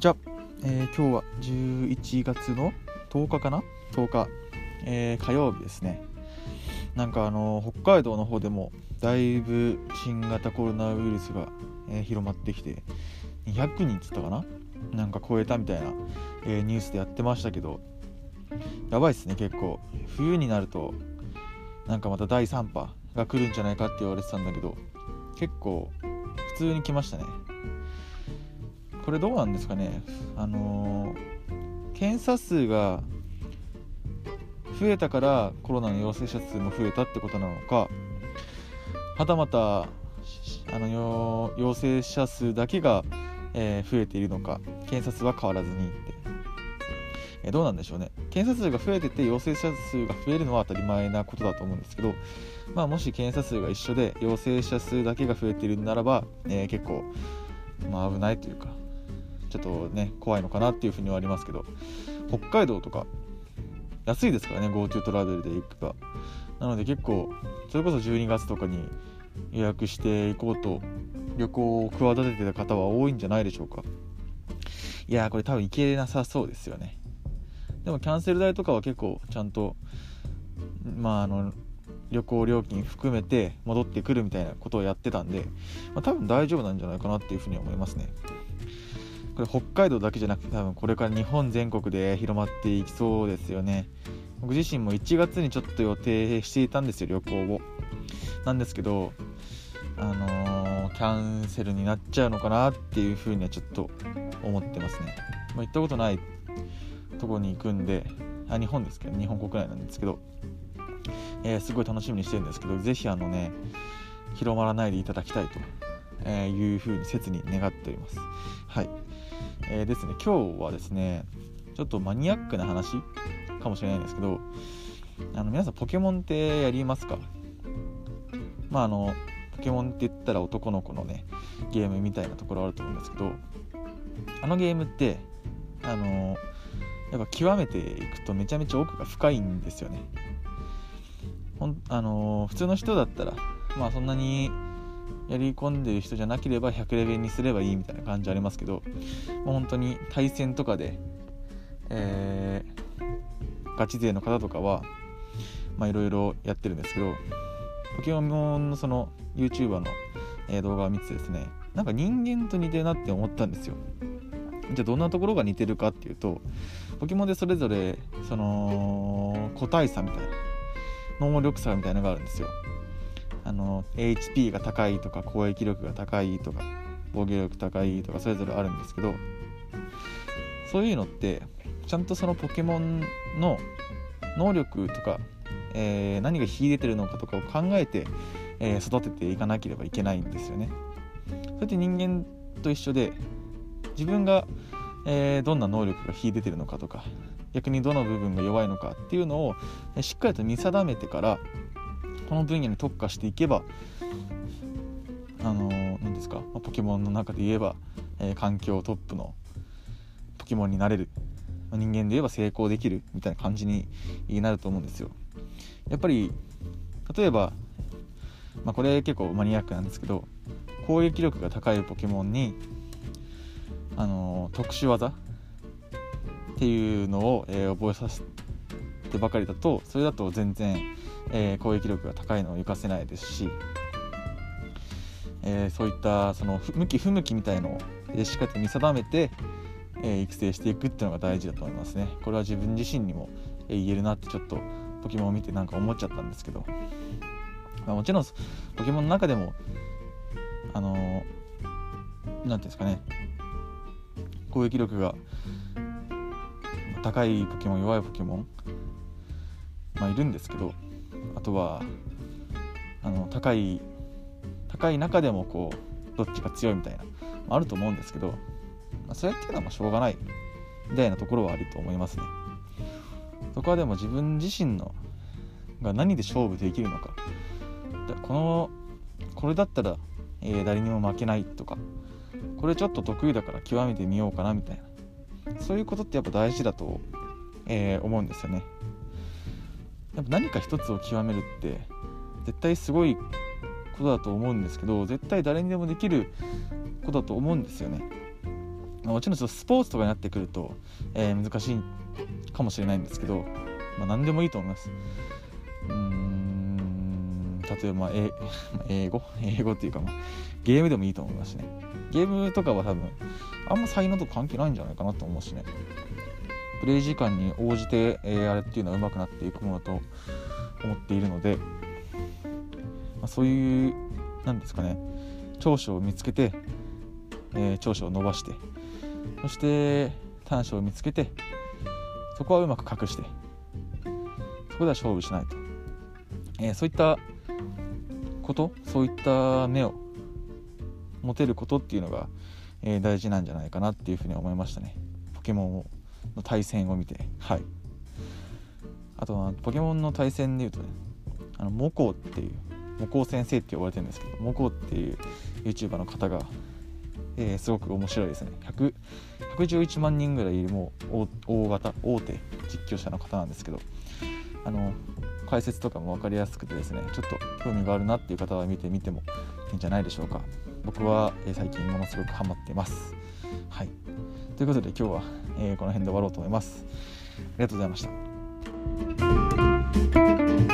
にちは、えー、今日は11月の10日かな？10日、えー、火曜日ですね。なんかあの北海道の方でもだいぶ新型コロナウイルスが、え、広まってきて200人っつったかな？なんか超えたみたいな、えニュースでやってましたけどやばいっすね結構。冬になるとなんかまた第3波が来るんじゃないかって言われてたんだけど結構普通に来ましたね。これどうなんですかね？あのー、検査数が増えたからコロナの陽性者数も増えたってことなのかはたまたあの陽性者数だけが、えー、増えているのか検査数は変わらずにって、えー、どうなんでしょうね？検査数が増えてて陽性者数が増えるのは当たり前なことだと思うんですけど、まあ、もし検査数が一緒で陽性者数だけが増えているならば、えー、結構、まあ、危ないというかちょっとね怖いのかなっていうふうにはありますけど北海道とか安いですからね GoTo トラベルで行くか。なので結構それこそ12月とかに予約していこうと旅行を企ててた方は多いんじゃないでしょうか。いやこれ多分行けなさそうですよね。でもキャンセル代とかは結構ちゃんとまああの旅行料金含めて戻ってくるみたいなことをやってたんで、まあ、多分大丈夫なんじゃないかなっていうふうに思いますね。これ北海道だけじゃなくて多分これから日本全国で広まっていきそうですよね。僕自身も1月にちょっと予定していたんですよ旅行を。なんですけどあのー、キャンセルになっちゃうのかなっていうふうにはちょっと思ってますね、まあ、行ったことないとこに行くんであ日本ですけど日本国内なんですけど、えー、すごい楽しみにしてるんですけど是非あのね広まらないでいただきたいと、えいうふうに切に願っております。はい。えー、ですね今日はですねちょっとマニアックな話かもしれないんですけどあの皆さんポケモンってやりますか？まああのポケモンって言ったら男の子のねゲームみたいなところあると思うんですけどあのゲームってあのやっぱ極めていくとめちゃめちゃ奥が深いんですよね。ほんあの普通の人だったらまあそんなにやり込んでる人じゃなければ100レベルにすればいいみたいな感じありますけどもう本当に対戦とかで、えー、ガチ勢の方とかはいろいろやってるんですけどポケモンのその YouTuber の、え動画を見てですねなんか人間と似てるなって思ったんですよ。じゃあどんなところが似てるかっていうとポケモンでそれぞれその個体差みたいな能力差みたいなのがあるんですよ。あの HP が高いとか攻撃力が高いとか防御力高いとかそれぞれあるんですけどそういうのってちゃんとそのポケモンの能力とか、えー、何が秀でてるのかとかを考えて、えー、育てていかなければいけないんですよね。それって人間と一緒で自分が、えー、どんな能力が秀でてるのかとか逆にどの部分が弱いのかっていうのをしっかりと見定めてからこの分野に特化していけばあの何ですかポケモンの中で言えば、えー、環境トップのポケモンになれる人間で言えば成功できるみたいな感じになると思うんですよ。やっぱり例えば、まあ、これ結構マニアックなんですけど攻撃力が高いポケモンにあの特殊技っていうのを、えー、覚えさせてばかりだとそれだと全然えー、攻撃力が高いのを生かせないですし、えー、そういったその向き不向きみたいのをしっかりと見定めて、えー、育成していくっていうのが大事だと思いますね。これは自分自身にも言えるなってちょっとポケモンを見てなんか思っちゃったんですけど、まあ、もちろんポケモンの中でもあの何、ー、て言うんですかね。攻撃力が高いポケモン弱いポケモンまあいるんですけどあとはあの高い高い中でもこうどっちが強いみたいな、まあ、あると思うんですけど、まあ、それっていうのはまあしょうがないみたいなところはあると思いますね。そこはでも自分自身のが何で勝負できるのか。このこれだったら、えー、誰にも負けないとかこれちょっと得意だから極めてみようかなみたいな。そういうことってやっぱ大事だと、えー、思うんですよね。やっぱ何か一つを極めるって絶対すごいことだと思うんですけど絶対誰にでもできることだと思うんですよね。もちろんスポーツとかになってくると、えー、難しいかもしれないんですけど、まあ、何でもいいと思います。うーん例えば、ま、え 英語？英語っていうか、まあ、ゲームでもいいと思いますしね。ゲームとかは多分あんま才能と関係ないんじゃないかなと思うしね。プレイ時間に応じて、えー、あれっていうのは上手くなっていくものと思っているので、まあ、そういう何ですかね長所を見つけて、えー、長所を伸ばしてそして短所を見つけてそこはうまく隠してそこでは勝負しないと、えー、そういったことそういった目を持てることっていうのが、えー、大事なんじゃないかなっていうふうに思いましたね。ポケモンをの対戦を見てはい。あとはポケモンの対戦でいうとねあのモコっていうモコ先生って呼ばれてるんですけどモコっていう YouTuber の方が、えー、すごく面白いですね。100 111万人ぐらいいるもう大型大手実況者の方なんですけどあの解説とかも分かりやすくてですねちょっと興味があるなっていう方は見てみてもいいんじゃないでしょうか。僕は、最近ものすごくハマってます。はい。ということで今日は、えー、この辺で終わろうと思います。ありがとうございました。